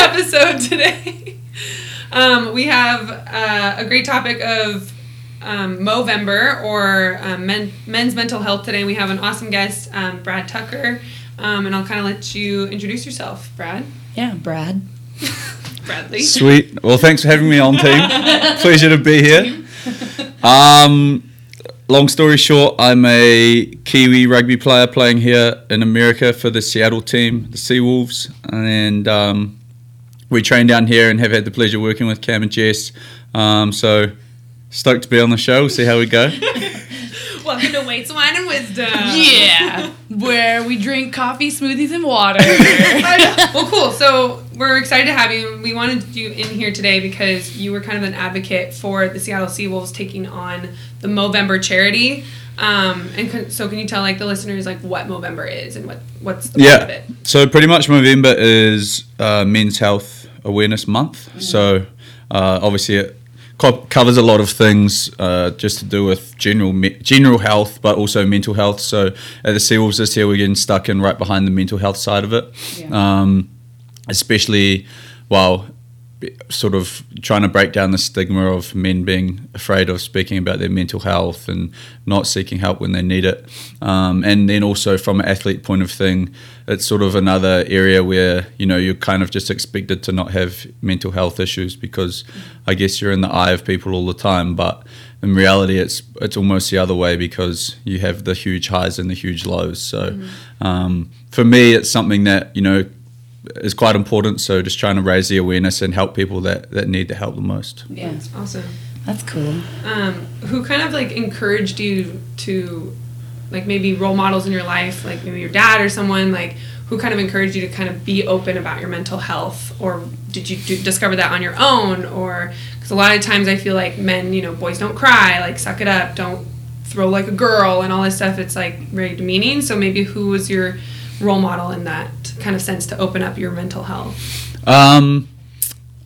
right. So this episode today, um, we have uh, a great topic of um, Movember or um, men, men's mental health today. We have an awesome guest, um, Brad Tucker, um, and I'll kind of let you introduce yourself, Brad. Yeah, Brad. Bradley. Sweet. Well, thanks for having me on, team. Pleasure to be here. Um, long story short, I'm a Kiwi rugby player playing here in America for the Seattle team, the Seawolves, and um, we train down here and have had the pleasure working with Cam and Jess. Um, so stoked to be on the show. See how we go. Welcome to Weights, Wine, and Wisdom. Yeah, where we drink coffee, smoothies, and water. well, cool. So we're excited to have you. We wanted you in here today because you were kind of an advocate for the Seattle Seawolves taking on the Movember charity. Um, and con- so, can you tell like the listeners like what Movember is and what what's the point of Yeah. it? So pretty much Movember is uh, Men's Health Awareness Month. So uh, obviously it co- covers a lot of things uh, just to do with general me- general health, but also mental health. So at the Seawolves this year, we're getting stuck in right behind the mental health side of it, Yeah. um, especially while sort of trying to break down the stigma of men being afraid of speaking about their mental health and not seeking help when they need it. Um, and then also from an athlete point of thing, it's sort of another area where you know you're kind of just expected to not have mental health issues because I guess you're in the eye of people all the time, but in reality it's it's almost the other way because you have the huge highs and the huge lows. So um, for me, it's something that you know is quite important. So just trying to raise the awareness and help people that, that need the help the most. yeah, That's awesome. that's cool. Um, who kind of like encouraged you to like maybe role models in your life, like maybe your dad or someone like who kind of encouraged you to kind of be open about your mental health, or did you do, discover that on your own, or because a lot of times I feel like men, you know, boys don't cry, like suck it up, don't throw like a girl, and all this stuff. It's like very demeaning. So maybe who was your role model in that kind of sense to open up your mental health? Um,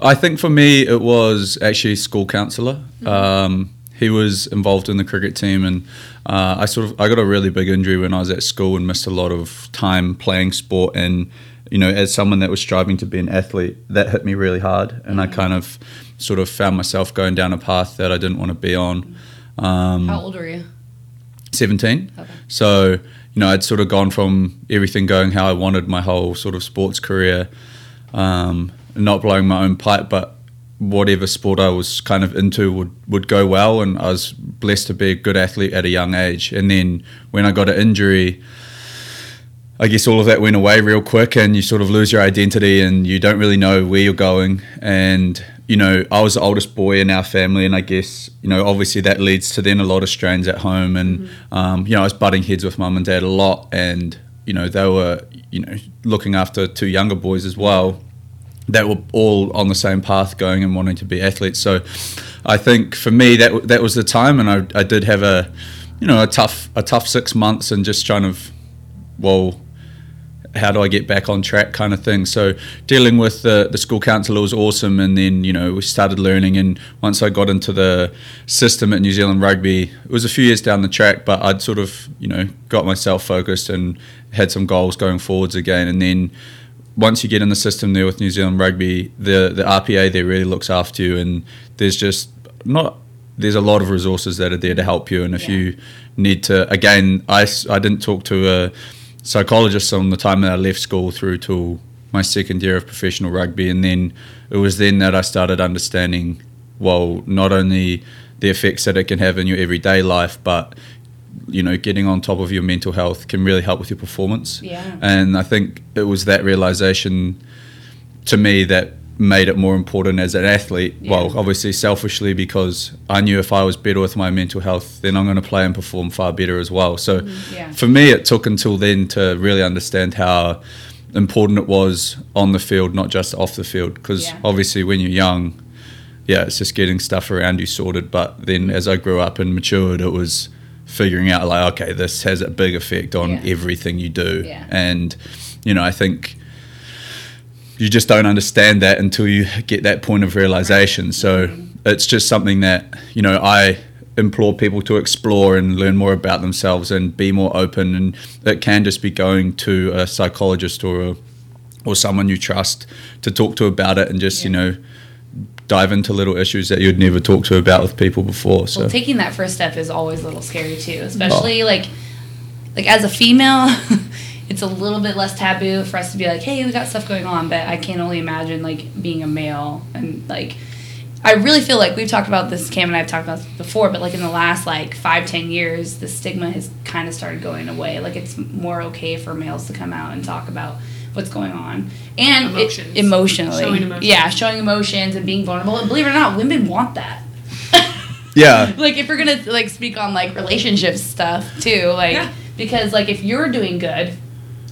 I think for me, it was actually school counselor. Um, he was involved in the cricket team, and uh, I sort of I got a really big injury when I was at school and missed a lot of time playing sport. And you know, as someone that was striving to be an athlete, that hit me really hard, and I kind of sort of found myself going down a path that I didn't want to be on. Um, How old are you? 17. Okay. So, you know, I'd sort of gone from everything going how I wanted my whole sort of sports career, um, not blowing my own pipe, but whatever sport I was kind of into would, would go well. And I was blessed to be a good athlete at a young age. And then when I got an injury, I guess all of that went away real quick and you sort of lose your identity and you don't really know where you're going. And, you know, I was the oldest boy in our family and I guess, you know, obviously that leads to then a lot of strains at home. And, um, you know, I was butting heads with mum and dad a lot and, you know, they were, you know, looking after two younger boys as well that were all on the same path going and wanting to be athletes. So I think for me that that was the time and I, I did have a you know a tough a tough 6 months and just trying to well how do I get back on track kind of thing. So dealing with the, the school counsellor was awesome and then, you know, we started learning and once I got into the system at New Zealand Rugby, it was a few years down the track, but I'd sort of, you know, got myself focused and had some goals going forwards again and then once you get in the system there with New Zealand Rugby, the the RPA there really looks after you, and there's just not there's a lot of resources that are there to help you. And if Yeah. you need to, again, I, I didn't talk to a psychologist from the time that I left school through to my second year of professional rugby, and then it was then that I started understanding, well, not only the effects that it can have in your everyday life, but you know, getting on top of your mental health can really help with your performance. Yeah. And I think it was that realization to me that made it more important as an athlete. Well, obviously selfishly because I knew if I was better with my mental health, then I'm going to play and perform far better as well. So Mm-hmm. Yeah. for me, it took until then to really understand how important it was on the field, not just off the field. Because Yeah. obviously, when you're young, yeah, it's just getting stuff around you sorted. But then as I grew up and matured, it was figuring out like, okay, this has a big effect on Yeah. everything you do. Yeah. And, you know, I think you just don't understand that until you get that point of realization. So it's just something that, you know, I implore people to explore and learn more about themselves and be more open. And it can just be going to a psychologist or a or someone you trust to talk to about it and just you know dive into little issues that you'd never talked to about with people before. So Well, taking that first step is always a little scary too, oh. especially like like as a female. it's a little bit less taboo for us to be like, "Hey, we got stuff going on," but I can only imagine like being a male and like I really feel like we've talked about this, Cam and I've talked about this before, but like in the last like five, ten years, the stigma has kind of started going away. Like it's more okay for males to come out and talk about what's going on and it- emotionally, Showing emotions. yeah, showing emotions and being vulnerable. And believe it or not, women want that. yeah, like if we're gonna like speak on like relationship stuff too, like Yeah. because like if you're doing good,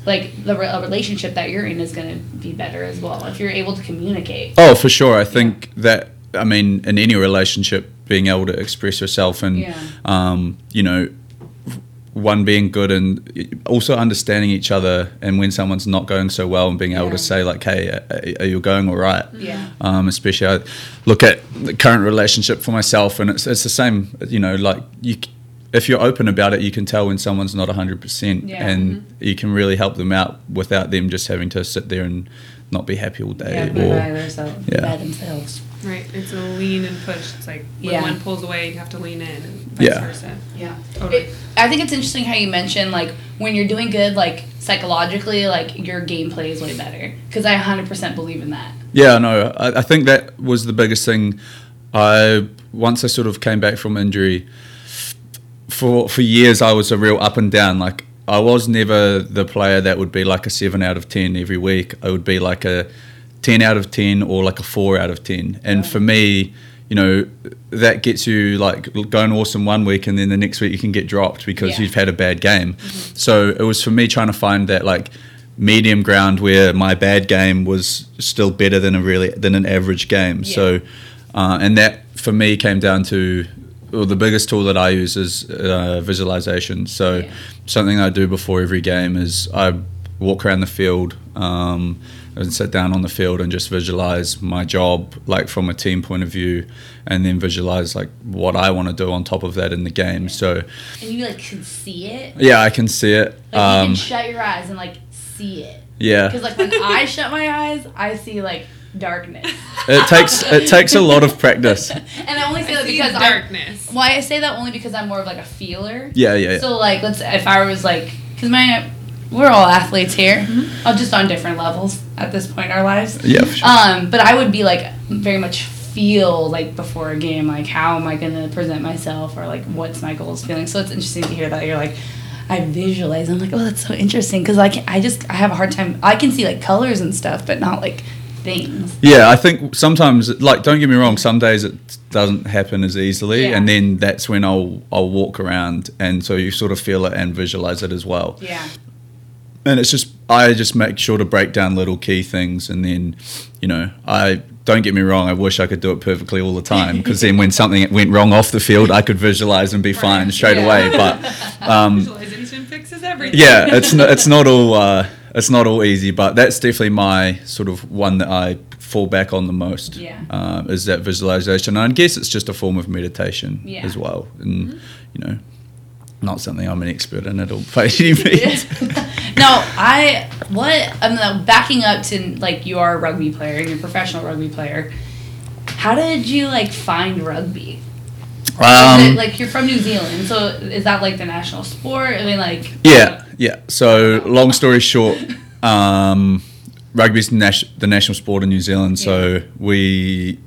like the re- a relationship that you're in is gonna be better as well if you're able to communicate. Oh, for sure. I think that I mean, in any relationship, being able to express yourself and Yeah. um, you know, one being good and also understanding each other, and when someone's not going so well, and being able Yeah. to say like, "Hey, are- are you going all right?" Yeah. Um, especially, I look at the current relationship for myself, and it's it's the same. You know, like you. C- If you're open about it, you can tell when someone's not 100%, Yeah. and mm-hmm. you can really help them out without them just having to sit there and not be happy all day. Yeah, or, by themselves. Yeah. By themselves. Right. It's a lean and push. It's like when Yeah. one pulls away, you have to lean in, and vice Yeah. versa. Yeah. Totally. It- I think it's interesting how you mentioned like when you're doing good, like psychologically, like your gameplay is way better. Because I 100% believe in that. Yeah, no, I, I think that was the biggest thing. I once I sort of came back from injury. For for years, I was a real up and down. Like I was never the player that would be like a seven out of ten every week. I would be like a ten out of ten or like a four out of ten. And for me, you know, that gets you like going awesome one week, and then the next week you can get dropped because Yeah. you've had a bad game. So it was for me trying to find that like medium ground where my bad game was still better than a really than an average game. Yeah. So, uh, and that for me came down to well, the biggest tool that I use is uh, visualization. So Yeah. something I do before every game is I walk around the field um, and sit down on the field and just visualize my job, like from a team point of view, and then visualize like what I want to do on top of that in the game. So And you like can see it. yeah, I can see it. Like you Um, can shut your eyes and like see it. yeah. Because like when I shut my eyes, I see like darkness. it takes it takes a lot of practice. And I only say I that see because I darkness. Well, I say that only because I'm more of like a feeler. Yeah, yeah, yeah. So like, let's if I was like, because my we're all athletes here, Mm-hmm. uh, just on different levels at this point in our lives. Yeah, for sure. Um, but I would be like very much feel like before a game, like how am I gonna present myself or like what's my goals feeling. So it's interesting to hear that you're like. I visualize. I'm like, oh, that's so interesting because I can, I just I have a hard time. I can see like colors and stuff, but not like things. Yeah, I think sometimes, like, don't get me wrong, some days it doesn't happen as easily, Yeah. and then that's when I'll I'll walk around, and so you sort of feel it and visualize it as well. Yeah. And it's just I just make sure to break down little key things, and then, you know, I don't get me wrong, I wish I could do it perfectly all the time, because then when something went wrong off the field, I could visualize and be fine straight Yeah. away. But um, Visualization fixes everything. yeah, it's not, it's not all uh, it's not all easy, but that's definitely my sort of one that I fall back on the most. Yeah. uh, is that visualization? And I guess it's just a form of meditation Yeah. as well, and you know, not something I'm an expert in at all by any means. no, I what I'm uh, backing up to like you are a rugby player, you're a professional rugby player. How did you like find rugby? Um, it, like you're from New Zealand, so is that like the national sport? I mean, like yeah, yeah. So long story short, um, rugby's nas- the national sport in New Zealand. So we,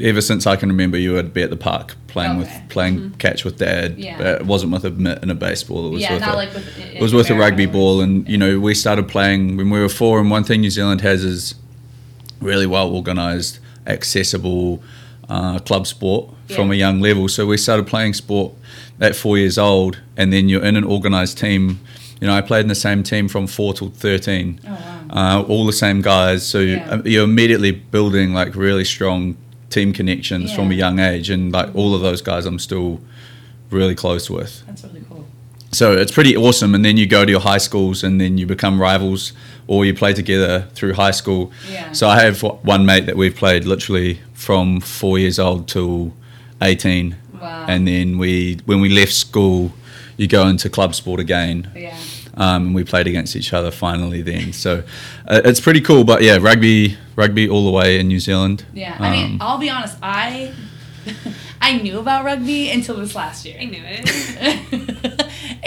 ever since I can remember, you would be at the park playing Okay. with playing catch with dad. Yeah. But it wasn't with a mitt and a baseball. It was yeah, with a, like with it was with a rugby ball, and you know we started playing when we were four. And one thing New Zealand has is really well organised, accessible uh, club sport from a young level. So we started playing sport at four years old, and then you're in an organised team. You know, I played in the same team from four till thirteen, Oh wow. uh, all the same guys. So Yeah. you're immediately building like really strong team connections from a young age, and like all of those guys, I'm still really close with. That's really cool. So it's pretty awesome. And then you go to your high schools and then you become rivals or you play together through high school. Yeah. So I have one mate that we've played literally from four years old till 18. Wow. And then we, when we left school, you go into club sport again. yeah. um, and we played against each other finally then. So uh, it's pretty cool. But yeah, rugby, rugby all the way in New Zealand. Yeah, I mean, Um, I'll be honest. I I knew about rugby until this last year. I knew it.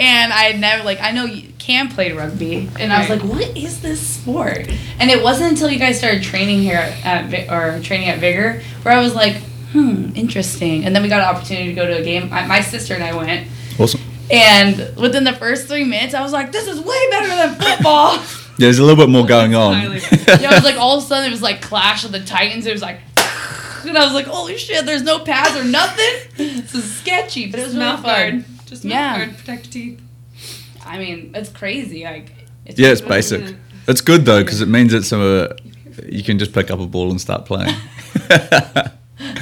and I had never like I know you- Cam played rugby, and I was like, "What is this sport?" And it wasn't until you guys started training here at Vi- or training at Vigor where I was like, "Hmm, interesting." And then we got an opportunity to go to a game. My, my sister and I went, awesome. and within the first three minutes, I was like, "This is way better than football." There's a little bit more going on. Highly- yeah, it was like all of a sudden it was like Clash of the Titans. It was like. And I was like, "Holy shit! There's no pads or nothing. This is sketchy, but it was really mouth fun." Guard. Just mouth Yeah. guard. Protect your teeth. I mean, it's crazy. Like, it's yeah, it's basic. it? It's good though because it means it's a you can just pick up a ball and start playing.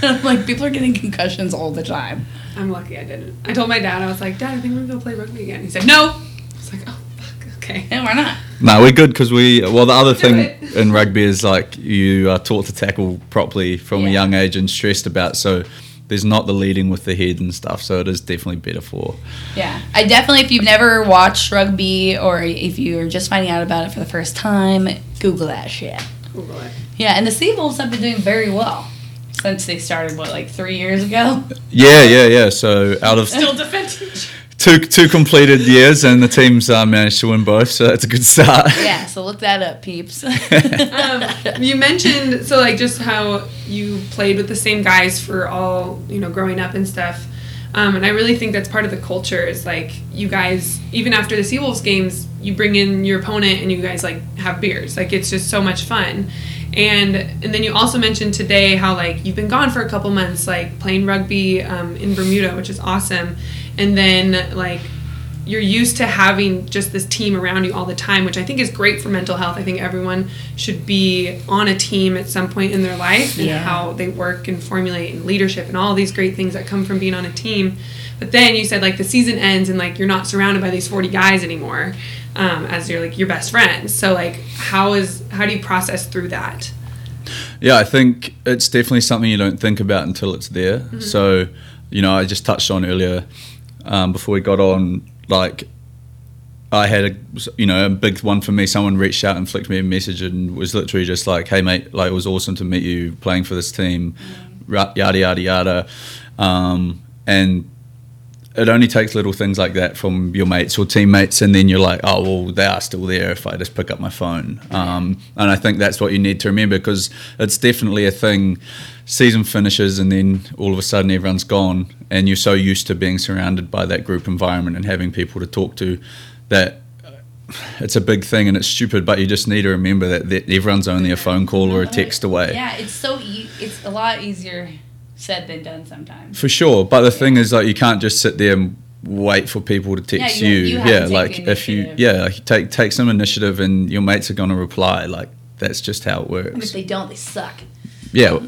I'm like, people are getting concussions all the time. I'm lucky I didn't. I told my dad, I was like, Dad, I think we're gonna go play rugby again. He said, No. I was like, Oh, fuck, okay. And why not? no, we're good because we. Well, the other thing it. in rugby is like you are taught to tackle properly from a young age and stressed about. So there's not the leading with the head and stuff. So it is definitely better for. Yeah, I definitely. If you've never watched rugby or if you're just finding out about it for the first time, Google that shit. Google it. Yeah, and the Seawolves have been doing very well since they started. What, like three years ago? Yeah, yeah, yeah. So out of Still defending. Two two completed years, and the teams uh, managed to win both. So that's a good start. yeah. So look that up, peeps. um, you mentioned so like just how you played with the same guys for all you know growing up and stuff um, and i really think that's part of the culture is like you guys even after the seawolves games you bring in your opponent and you guys like have beers like it's just so much fun and and then you also mentioned today how like you've been gone for a couple months like playing rugby um, in bermuda which is awesome and then like you're used to having just this team around you all the time, which I think is great for mental health. I think everyone should be on a team at some point in their life and how they work and formulate and leadership and all these great things that come from being on a team. But then you said like the season ends and like you're not surrounded by these 40 guys anymore um, as you're like your best friend. So like how is how do you process through that? Yeah, I think it's definitely something you don't think about until it's there. Mm-hmm. So, you know, I just touched on earlier um, before we got on, like, I had a, you know, a big one for me. Someone reached out and flicked me a message and was literally just like, "Hey, mate, like, it was awesome to meet you playing for this team, ra- yada yada yada," um, and it only takes little things like that from your mates or teammates, and then you're like, oh, well, they are still there if I just pick up my phone. Um, and I think that's what you need to remember because it's definitely a thing. Season finishes, and then all of a sudden everyone's gone, and you're so used to being surrounded by that group environment and having people to talk to that it's a big thing and it's stupid, but you just need to remember that, that everyone's only a phone call or a text away. Yeah, it's so e- it's a lot easier said than done sometimes. For sure, but the thing is, like, you can't just sit there and wait for people to text you- you. you have to yeah, take like the if you, yeah, like, take take some initiative, and your mates are gonna reply. Like that's just how it works. And if they don't, they suck. Yeah,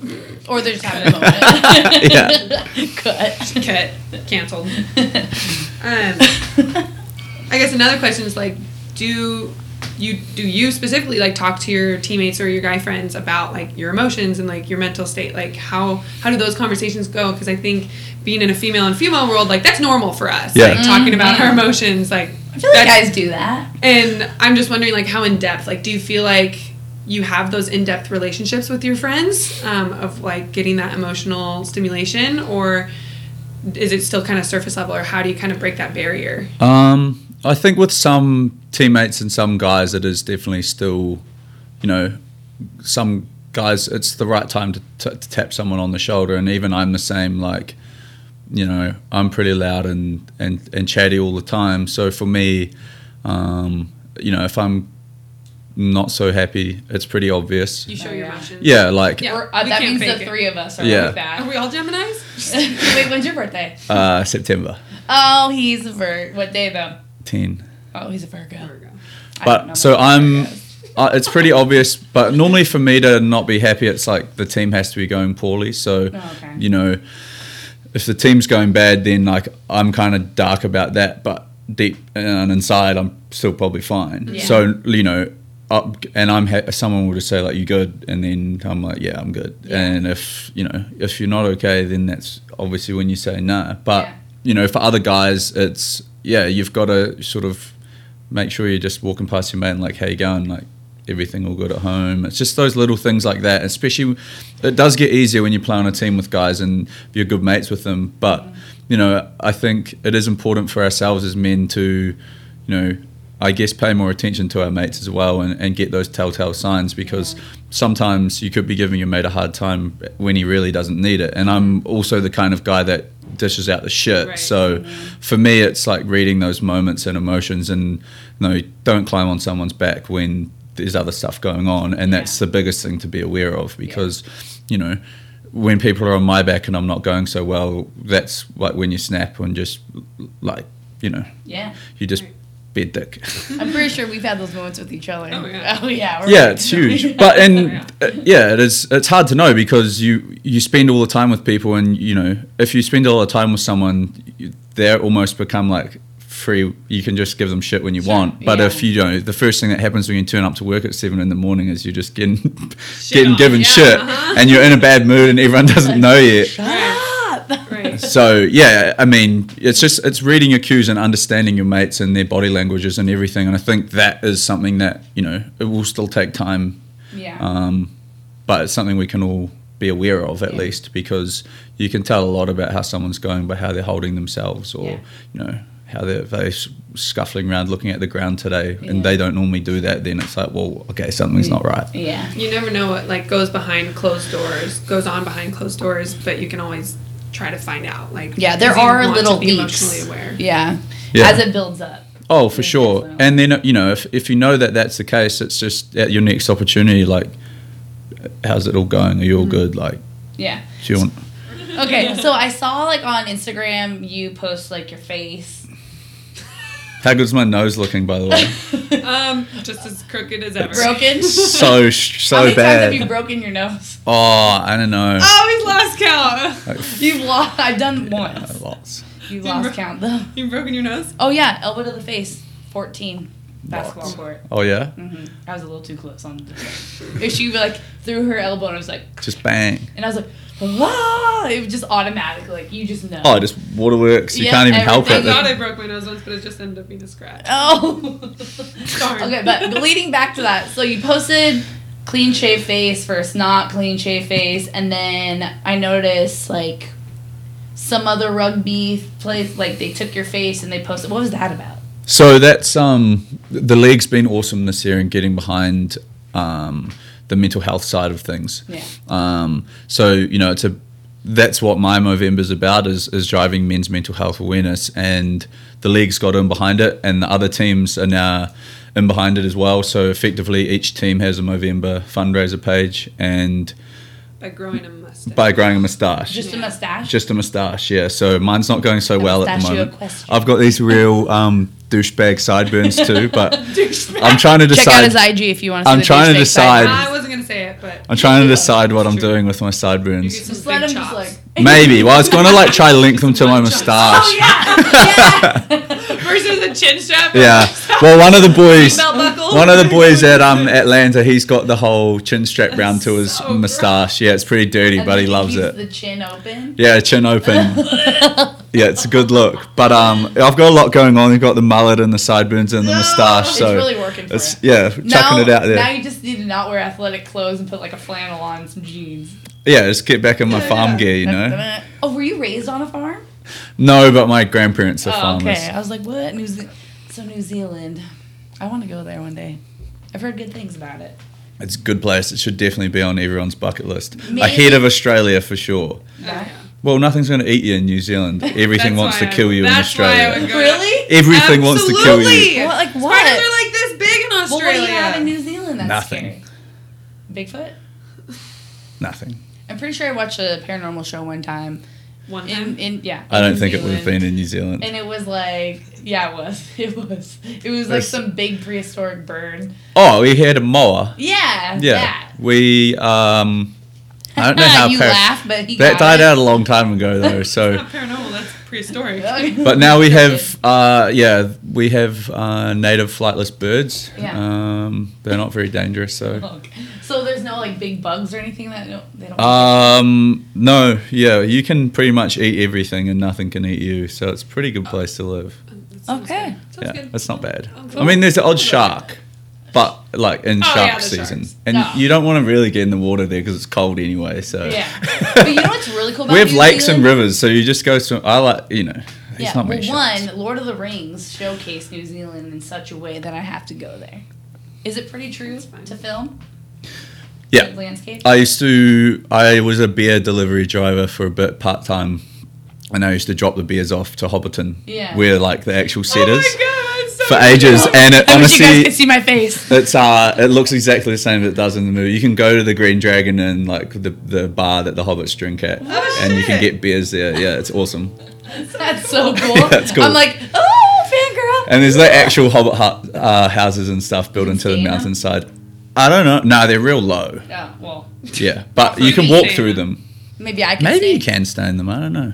Or they're just having a moment. Yeah. Cut. Cut. Canceled. Um, I guess another question is like, do you do you specifically like talk to your teammates or your guy friends about like your emotions and like your mental state? Like how how do those conversations go? Because I think being in a female and female world, like that's normal for us. Yeah. Like talking about our emotions, like I feel like guys do that. and I'm just wondering, like, how in depth? Like, do you feel like you have those in depth relationships with your friends um, of like getting that emotional stimulation, or is it still kind of surface level, or how do you kind of break that barrier? Um, I think with some teammates and some guys, it is definitely still, you know, some guys, it's the right time to, t- to tap someone on the shoulder. And even I'm the same, like, you know, I'm pretty loud and, and, and chatty all the time. So for me, um, you know, if I'm not so happy, it's pretty obvious. You show Oh, your yeah. emotions. Yeah, like, Yeah. Uh, we that can't means the it. three of us are Yeah. like Are we all Gemini's? Wait, when's your birthday? uh, September Oh, he's a Virgo. What day though? 10. Oh, he's a Virgo. Virgo. But- so I'm- Uh, it's pretty obvious, but normally for me to not be happy, it's like the team has to be going poorly. So, Oh, okay. you know, if the team's going bad, then like I'm kind of dark about that, but deep and inside, I'm still probably fine. Yeah. So, you know, up, and I'm ha- someone will just say like you good, and then I'm like yeah I'm good. Yeah. And if you know if you're not okay, then that's obviously when you say no. But Yeah. you know for other guys, it's yeah you've got to sort of make sure you're just walking past your mate and like, how you going? Like, everything all good at home. It's just those little things like that. Especially, it does get easier when you play on a team with guys and you're good mates with them. But you know, I think it is important for ourselves as men to, you know, I guess pay more attention to our mates as well and, and get those telltale signs because sometimes you could be giving your mate a hard time when he really doesn't need it. And I'm also the kind of guy that dishes out the shit. Right. So for me, it's like reading those moments and emotions and, you know, don't climb on someone's back when there's other stuff going on. And that's the biggest thing to be aware of because, you know, when people are on my back and I'm not going so well, that's like when you snap and just like, you know, Yeah. you just. Be a dick. I'm pretty sure we've had those moments with each other. Oh, yeah. Oh yeah. yeah, like- it's huge. But and Yeah. uh, yeah, it is. It's hard to know because you you spend all the time with people, and you know if you spend all the time with someone, you- they almost become like free. You can just give them shit when you want. But Yeah. if you don't, the first thing that happens when you turn up to work at seven in the morning is you're just getting Shit getting on, given yeah, shit, uh-huh. and you're in a bad mood, and everyone doesn't know yet. Stop. Right. So yeah, I mean, it's just it's reading your cues and understanding your mates and their body languages and everything. And I think that is something that you know it will still take time Yeah. um, but it's something we can all be aware of at Yeah. least because you can tell a lot about how someone's going by how they're holding themselves or Yeah. you know how they're, they're scuffling around looking at the ground today Yeah. and they don't normally do that then it's like well okay something's not right yeah. You never know what like goes behind closed doors, goes on behind closed doors, but you can always try to find out. Like Yeah, there because you are want to little be leaks. emotionally aware. Yeah. Yeah. As it builds up. oh for sure definitely. and then you know if, if you know that that's the case it's just at your next opportunity like how's it all going are you Mm-hmm. all good like Yeah. do you want Okay, so I saw like on Instagram you post like your face. how good's my nose looking by the way Um, just as crooked as ever. Broken. so sh- so How many times bad have you broken your nose? oh i don't know Oh, he's lost count. You've lost. I've done once. lots You You lost bro- count though. You've broken your nose. Oh yeah, elbow to the face. Fourteen. Basketball Lots. court. oh yeah hmm I was a little too close on the. If she like threw her elbow and I was like, just bang and I was like, ah! It was just automatic. Like you just know. Oh, just waterworks. You Yeah, can't even help I it. thought I broke my nose once, but it just ended up being a scratch. Oh. Darn. okay, but leading back to that, so you posted clean shave face versus not clean shave face, and then I noticed like some other rugby place, like they took your face and they posted. What was that about? So that's um the league's been awesome this year in getting behind um the mental health side of things. Yeah. Um so you know it's a that's what my Movember's about is is driving men's mental health awareness and the league's got in behind it and the other teams are now in behind it as well. So effectively each team has a Movember fundraiser page and By growing a mustache. by growing a moustache. Just a mustache. Just a moustache, yeah. So mine's not going so A well at the moment. question. I've got these real um, douchebag sideburns too, but I'm trying to decide. Check out his decide. IG if you want to. I'm the trying to decide- side. I wasn't gonna say it, but I'm trying to decide what I'm True. doing with my sideburns. Just let big him just like. Maybe. Well, I was going to like try link them to my moustache. Oh yeah. yeah. Versus a chin strap. Yeah. Well, one of the boys, one of the boys at um Atlanta, he's got the whole chin strap round to his so moustache. Yeah, it's pretty dirty, And but he loves it. The chin open. Yeah, chin open. Yeah, it's a good look. But um, I've got a lot going on. You've got the mullet and the sideburns and the moustache. It's So really working for it's you. yeah, chucking now, it out there. Now you just need to not wear athletic clothes and put like a flannel on and some jeans. yeah, just get back in my farm gear, you know. Oh, were you raised on a farm? No, but my grandparents are Oh, farmers. okay. I was like, what? New Ze- so New Zealand. I want to go there one day. I've heard good things about it. It's a good place. It should definitely be on everyone's bucket list. Maybe- Ahead of Australia for sure. Yeah. Well, nothing's going to eat you in New Zealand. Everything wants to kill you in that's why I Australia. Really? Everything wants to kill you. Absolutely. What, like what? Spiders are like this big in Australia. Well, Australia. what do you have in New Zealand that's Nothing. scary? Bigfoot? Nothing. I'm pretty sure I watched a paranormal show one time. One time. In, in yeah. I don't New think it would have been in New Zealand. And it was like, yeah, it was. It was. It was like That's- some big prehistoric bird. Oh, we had a moa. Yeah. Yeah. that. We um I don't know how you par- laugh, but he that got died it. out a long time ago though. It's So not paranormal. That's prehistoric. but now we have uh yeah, we have uh native flightless birds. Yeah. Um they're not very dangerous so Okay. So there's no like big bugs or anything that no, they don't. Um no, yeah, you can pretty much eat everything and nothing can eat you. So it's a pretty good place to live. That sounds Okay. good. yeah, good. that's not bad. Oh, I mean, there's an odd shark, but like in Oh, shark yeah, season, sharks. and No. you don't want to really get in the water there because it's cold anyway. So Yeah. but you know what's really cool about we have New lakes and rivers, so you just go to. I like you know. It's Yeah, not well, many sharks. one, Lord of the Rings showcase New Zealand in such a way that I have to go there. Is it pretty true to film? Yeah. Like landscape? I used to. I was a beer delivery driver for a bit part time, and I used to drop the beers off to Hobbiton, Yeah. where like the actual set oh is for ages. And it I wish you guys honestly, could see my face. it's uh, it looks exactly the same as it does in the movie. You can go to the Green Dragon and like the the bar that the hobbits drink at, Oh, and you can get beers there. Yeah, it's awesome. That's so cool. Yeah, it's cool. I'm like, oh, fangirl. And there's like actual hobbit hut, uh, houses and stuff built into the Stay in them? mountainside. I don't know. No, they're real low. Yeah, well, Yeah, but you can walk through them. them. maybe I can Maybe stay. you can stay in them. I don't know.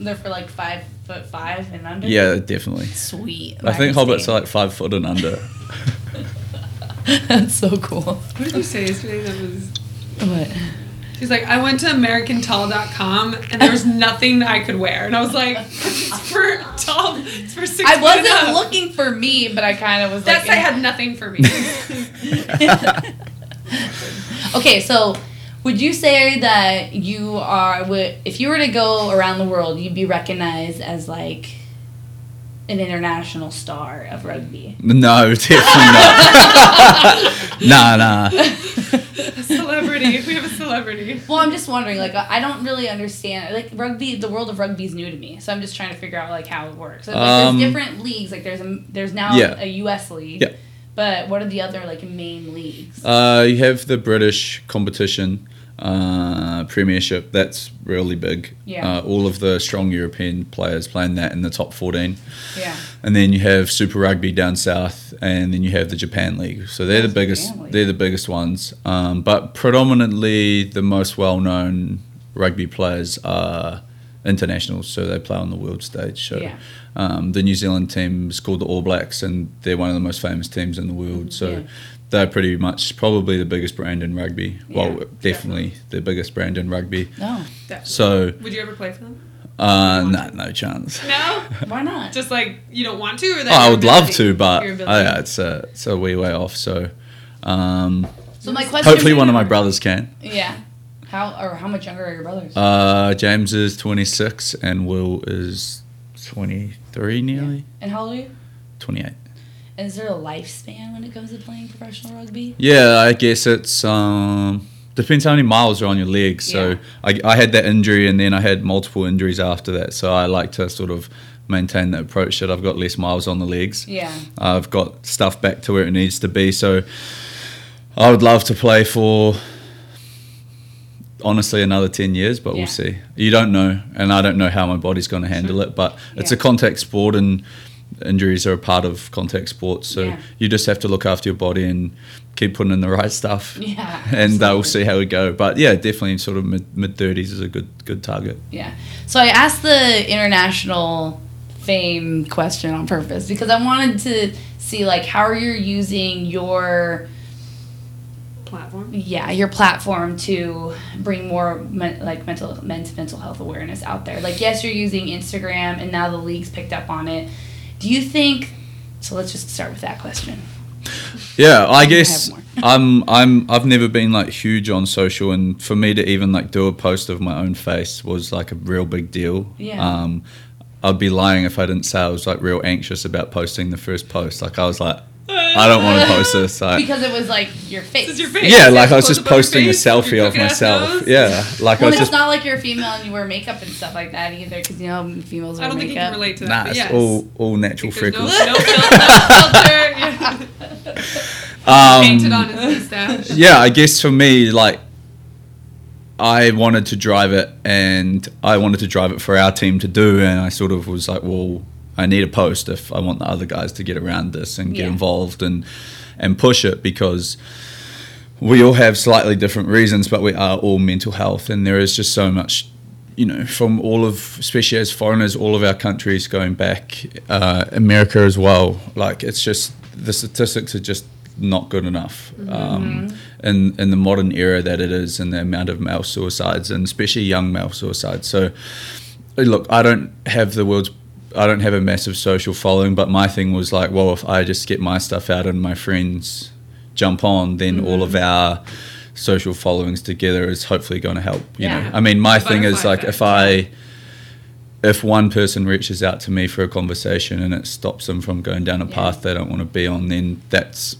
They're for like five foot five and under. Yeah, definitely. Sweet. I think can hobbits stay. are like five foot and under. That's so cool. What did you say yesterday? That was. What? She's like, I went to AmericanTall.com and there was nothing I could wear, and I was like, it's for tall, it's for six. I wasn't up. looking for me, but I kind of was That like. site had nothing for me. okay, so would you say that you are would if you were to go around the world, you'd be recognized as like an international star of rugby? No, definitely not. nah, nah. a celebrity. We have a celebrity. Well, I'm just wondering. Like, I I don't really understand. Like, rugby, the world of rugby is new to me, so I'm just trying to figure out like how it works. Like, Um, there's different leagues. Like, there's a there's now Yeah. a U.S. league. Yeah. But what are the other like main leagues? Uh, you have the British competition, uh, Premiership. That's really big. Yeah. Uh, all of the strong European players playing that in the top 14. yeah. And then you have Super Rugby down south, and then you have the Japan League. So they're Oh, the biggest. League. They're the biggest ones. Um, but predominantly, the most well-known rugby players are internationals. So they play on the world stage. So Yeah. um, the New Zealand team is called the All Blacks, and they're one of the most famous teams in the world. So Yeah. They're pretty much probably the biggest brand in rugby. well, Yeah, definitely the biggest brand in rugby. No. So Would you ever play for them? uh, no, no chance. No. Why not? Just like you don't want to, or that Oh, I your would love to, but oh, yeah, it's a it's a wee way off. So, um, so my question. hopefully, one of my brothers can. Yeah. How or how much younger are your brothers? Uh, James is 26 and Will is 23, nearly and how old are you? 28. And is there a lifespan when it comes to playing professional rugby? Yeah, I guess it's um, depends how many miles are on your legs. So Yeah. I, I had that injury and then I had multiple injuries after that. So I like to sort of maintain the approach that I've got less miles on the legs. Yeah. I've got stuff back to where it needs to be. So I would love to play for honestly another 10 years, but Yeah. we'll see. You don't know, and I don't know how my body's going to handle it, but it's Yeah. a contact sport and injuries are a part of contact sports. So Yeah. you just have to look after your body and keep putting in the right stuff. Yeah. And uh, we'll see how we go. But yeah, definitely sort of mid mid 30s is a good good target. Yeah. So I asked the international fame question on purpose because I wanted to see like how are you using your platform. yeah your platform to bring more men, like mental men's mental health awareness out there. Like yes, you're using Instagram and now the league's picked up on it. Do you think? So let's just start with that question. Yeah, I guess more. I'm I'm I've never been like huge on social, and for me to even like do a post of my own face was like a real big deal. Yeah. Um, I'd be lying if I didn't say I was like real anxious about posting the first post. Like I was like, I don't want to post this. Like, because it was like your face. This is your face. yeah, like I was just up on your posting a selfie of myself. nose. Yeah, like Well, I was it's just not like you're a female and you wear makeup and stuff like that either, because you know females wear I don't think you can relate to that. nah, it's yes. all all natural There's no, freckles. no filter. No filter. Um, Painted on his mustache. yeah, I guess for me, like, I wanted to drive it and I wanted to drive it for our team to do. And I sort of was like, well, I need a post if I want the other guys to get around this and get Yeah. involved and, and push it because we all have slightly different reasons, but we are all mental health. And there is just so much, you know, from all of, especially as foreigners, all of our countries going back, uh, America as well. Like, it's just, the statistics are just not good enough um, in in the modern era that it is, and the amount of male suicides, and especially young male suicides. So, look, I don't have the world's I don't have a massive social following, but my thing was like, well, if I just get my stuff out and my friends jump on, then all of mm-hmm. our social followings together is hopefully going to help. You Yeah. know, I mean, my thing is like effect, if I if one person reaches out to me for a conversation and it stops them from going down a Yeah. path they don't want to be on, then that's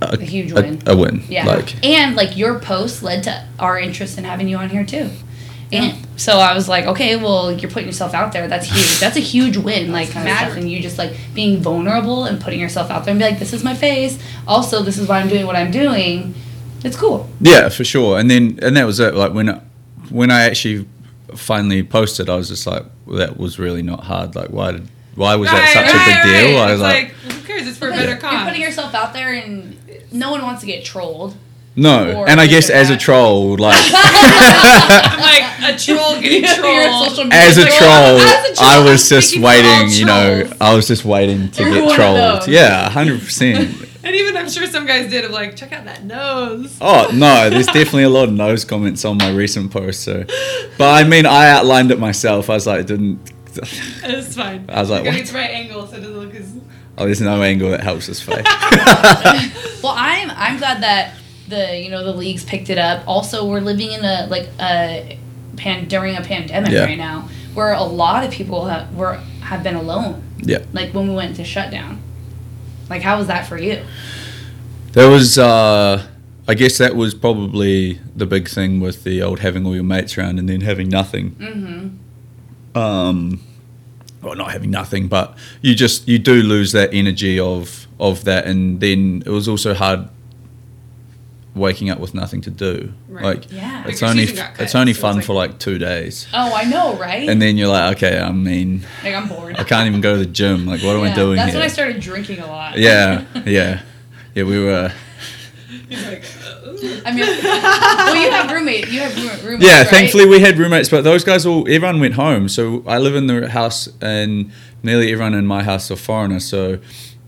a, A huge a- win. A, win. Yeah. Like, and like your post led to our interest in having you on here too. And so I was like, okay, well, you're putting yourself out there. That's huge. That's a huge win. Like kinda Matt different. and you just like being vulnerable and putting yourself out there and be like, this is my face. Also, this is why I'm doing what I'm doing. It's cool. Yeah, for sure. And then and that was it. Like when when I actually finally posted, I was just like, well, that was really not hard. Like why did why was that such right, a big deal? I was It's like, like, who cares? It's for a better cause. You're putting yourself out there and no one wants to get trolled. No. or And I guess at as a troll, like like a troll getting trolled. as a troll, as a troll, I was just speaking for all waiting. You know. I was just waiting to You're get trolled. Yeah, hundred percent. And even I'm sure some guys did of like, check out that nose. Oh no, there's definitely a lot of nose comments on my recent post. So, but I mean, I outlined it myself. I was like, didn't. It's fine. I was like, Gotta what? get the right angle so it doesn't look as. Oh, there's no angle that helps us face. Well, I'm I'm glad that the you know the leagues picked it up. Also, we're living in a like a pan during a pandemic Yeah. right now, where a lot of people have were have been alone. yeah. Like when we went to shutdown. Like, how was that for you? There was, uh, I guess that was probably the big thing with the old having all your mates around and then having nothing. Mm-hmm. Um, well, not having nothing, but you just you do lose that energy of of that, and then it was also hard waking up with nothing to do. Right. Like, Yeah. It's only it's only so it's fun like- for like two days, Oh, I know, right? and then you're like, okay, I mean, like I'm bored. I can't even go to the gym. Like, what am I Yeah, doing That's here? when I started drinking a lot. yeah, yeah, yeah. We were. Like, uh, I mean, well, you have roommate. You have room- roommates. Yeah, right? thankfully we had roommates, but those guys all everyone went home. So I live in the house, and nearly everyone in my house are foreigners. So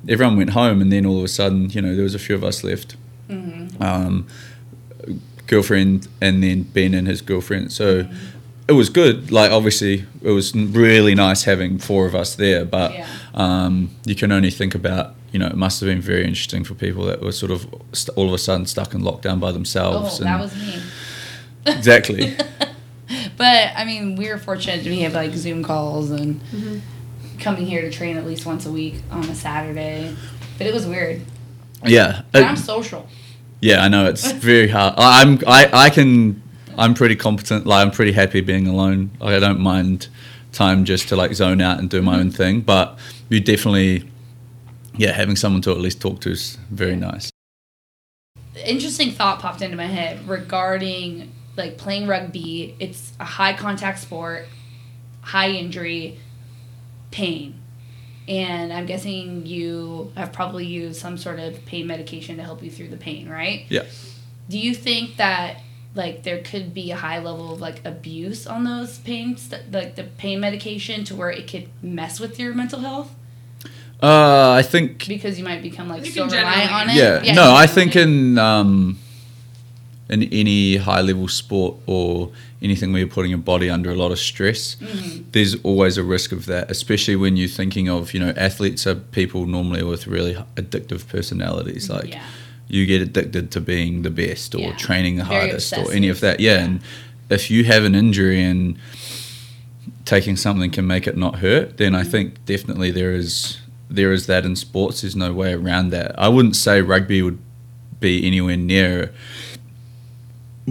everyone went home, and then all of a sudden, you know, there was a few of us left. Mm-hmm. Um, girlfriend, and then Ben and his girlfriend. So Mm-hmm. it was good. Like obviously, it was really nice having four of us there. But Yeah. um, you can only think about. You know, it must have been very interesting for people that were sort of st- all of a sudden stuck in lockdown by themselves. Oh, themselves. that was me. exactly. But I mean, we were fortunate to have like Zoom calls and Mm-hmm. coming here to train at least once a week on a Saturday. But it was weird. Yeah. But Uh, I'm social. Yeah, I know it's very hard. I'm I, I can I'm pretty competent. Like I'm pretty happy being alone. Like I don't mind time just to like zone out and do my own thing. But you definitely, yeah, having someone to at least talk to is very nice. Interesting thought popped into my head regarding like playing rugby. It's a high contact sport, high injury, pain. And I'm guessing you have probably used some sort of pain medication to help you through the pain, right? Yeah. Do you think that like there could be a high level of like abuse on those pain st- like the pain medication to where it could mess with your mental health Uh, I think because you might become like I think so reliant on it? yeah. no, I think in um, in any high level sport or anything where you're putting your body under a lot of stress, Mm-hmm. there's always a risk of that. Especially when you're thinking of you know athletes are people normally with really addictive personalities. Like yeah. you get addicted to being the best or Yeah. training the Very hardest or any of obsessive. that. Yeah, and if you have an injury and taking something can make it not hurt, then Mm-hmm. I think definitely there is there is that in sports. There's no way around that. I wouldn't say rugby would be anywhere near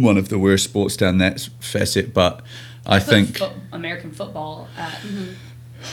one of the worst sports down that facet, but I think fo- American football at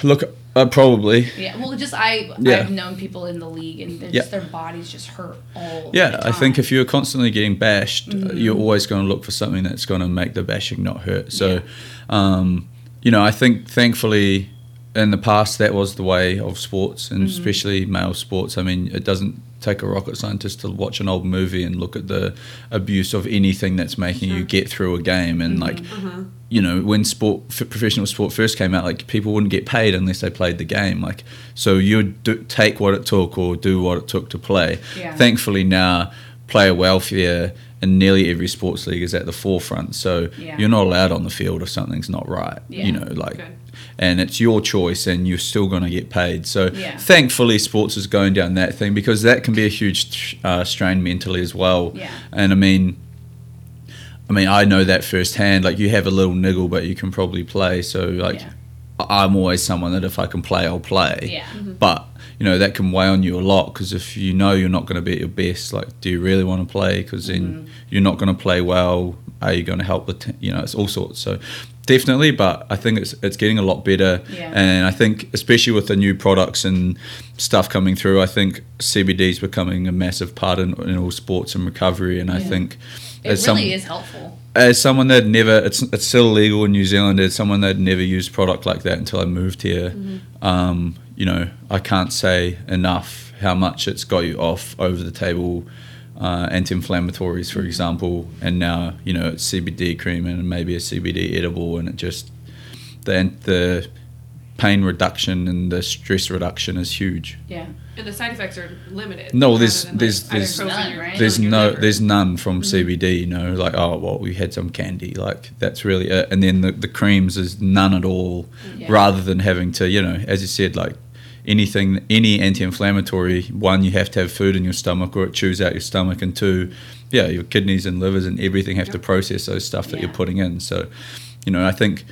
look uh, probably yeah. Well, just I Yeah. I've known people in the league and Yeah. just their bodies just hurt all. Yeah, I think if you're constantly getting bashed, Mm-hmm. you're always going to look for something that's going to make the bashing not hurt. So, um, you know, I think thankfully in the past that was the way of sports, and Mm-hmm. especially male sports. I mean, it doesn't take a rocket scientist to watch an old movie and look at the abuse of anything that's making you mm-hmm. get through a game. And like, mm-hmm. Mm-hmm. you know, when sport, f- professional sport first came out, like people wouldn't get paid unless they played the game. Like, so you'd do, take what it took or do what it took to play. Yeah. Thankfully now, player welfare in nearly every sports league is at the forefront. So Yeah. you're not allowed on the field if something's not right. Yeah. You know, like, Good. And it's your choice, and you're still going to get paid. So Yeah. thankfully, sports is going down that thing because that can be a huge uh, strain mentally as well. Yeah. And I mean, I mean, I know that firsthand. Like, you have a little niggle, but you can probably play. So, like, Yeah. I- I'm always someone that if I can play, I'll play. Yeah. But you know that can weigh on you a lot because if you know you're not going to be at your best, like, do you really want to play? Because then Mm-hmm. you're not going to play well. Are you going to help the? T- you know, it's all sorts. So definitely, but I think it's it's getting a lot better. Yeah. And I think especially with the new products and stuff coming through, I think CBD is becoming a massive part in, in all sports and recovery. And I think It really some- is helpful. as someone that never it's it's still illegal in New Zealand as someone that never used product like that until I moved here um, you know I can't say enough how much it's got you off over the table uh, anti-inflammatories for example and now you know it's CBD cream and maybe a CBD edible and it just the the pain reduction and the stress reduction is huge Yeah. And the side effects are limited. No, rather there's- like, there's- there's none, right? there's no liver. there's none from CBD you know like oh well we had some candy like that's really it and then the, the creams is none at all Yeah. rather than having to you know as you said like anything any anti-inflammatory one you have to have food in your stomach or it chews out your stomach and two yeah your kidneys and livers and everything have to process those stuff that Yeah. you're putting in so you know I think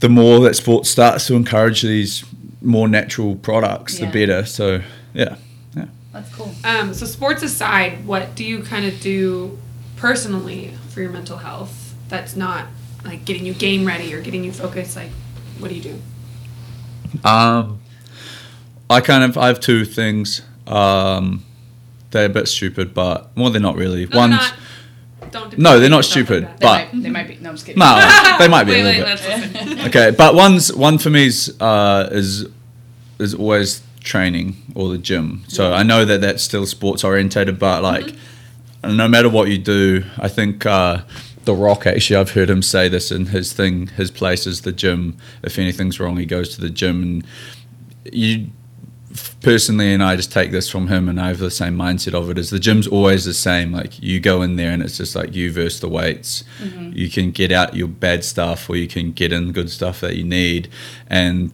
the more that sport starts to encourage these more natural products Yeah. the better so yeah yeah That's cool. Um, so sports aside, what do you kind of do personally for your mental health that's not like getting you game ready or getting you focused? Like, what do you do? Um, I kind of I have two things. Um, they're a bit stupid, but well, they're not really. No, One's they're. Don't. No, they're not stupid, like They. But- might, they might be. No, I'm just kidding. no, they might be wait, a little wait, bit. let's. Okay, but one's one for me is uh, is is always training or the gym. So I know that that's still sports orientated, but like Mm-hmm. no matter what you do, I think uh, the Rock actually I've heard him say this in his thing. His place is the gym. If anything's wrong, he goes to the gym. And you personally, and I just take this from him, and I have the same mindset of it. Is the gym's always the same? Like you go in there, and it's just like you versus the weights. Mm-hmm. You can get out your bad stuff, or you can get in good stuff that you need, and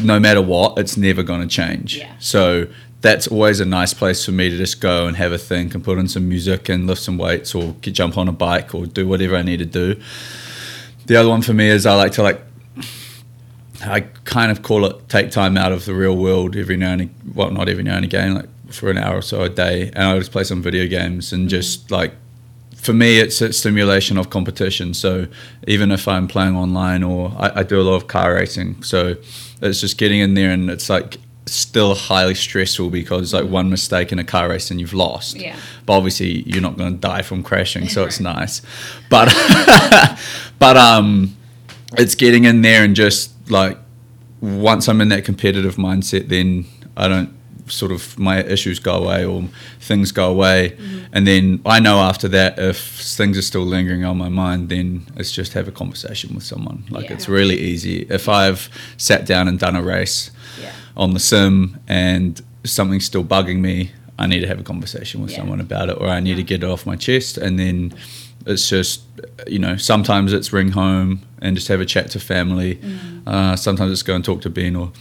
no matter what, it's never going to change. Yeah. So that's always a nice place for me to just go and have a think and put in some music and lift some weights or get, jump on a bike or do whatever I need to do. The other one for me is I like to like I kind of call it take time out of the real world every now and well not every now and again like for an hour or so a day. And I just play some video games and just like for me it's a stimulation of competition. So even if I'm playing online or I, I do a lot of car racing so it's just getting in there and it's like still highly stressful because like one mistake in a car race and you've lost. Yeah. but obviously you're not going to die from crashing so it's nice. But but um it's getting in there and just like once I'm in that competitive mindset, then I don't sort of my issues go away or things go away, mm-hmm. and then I know after that if things are still lingering on my mind, then it's just have a conversation with someone. Like Yeah. it's really easy. If I've sat down and done a race Yeah. on the sim and something's still bugging me, I need to have a conversation with Yeah. someone about it, or I need to get it off my chest, and then it's just you know sometimes it's ring home and just have a chat to family. Mm. Uh, sometimes it's go and talk to Ben, or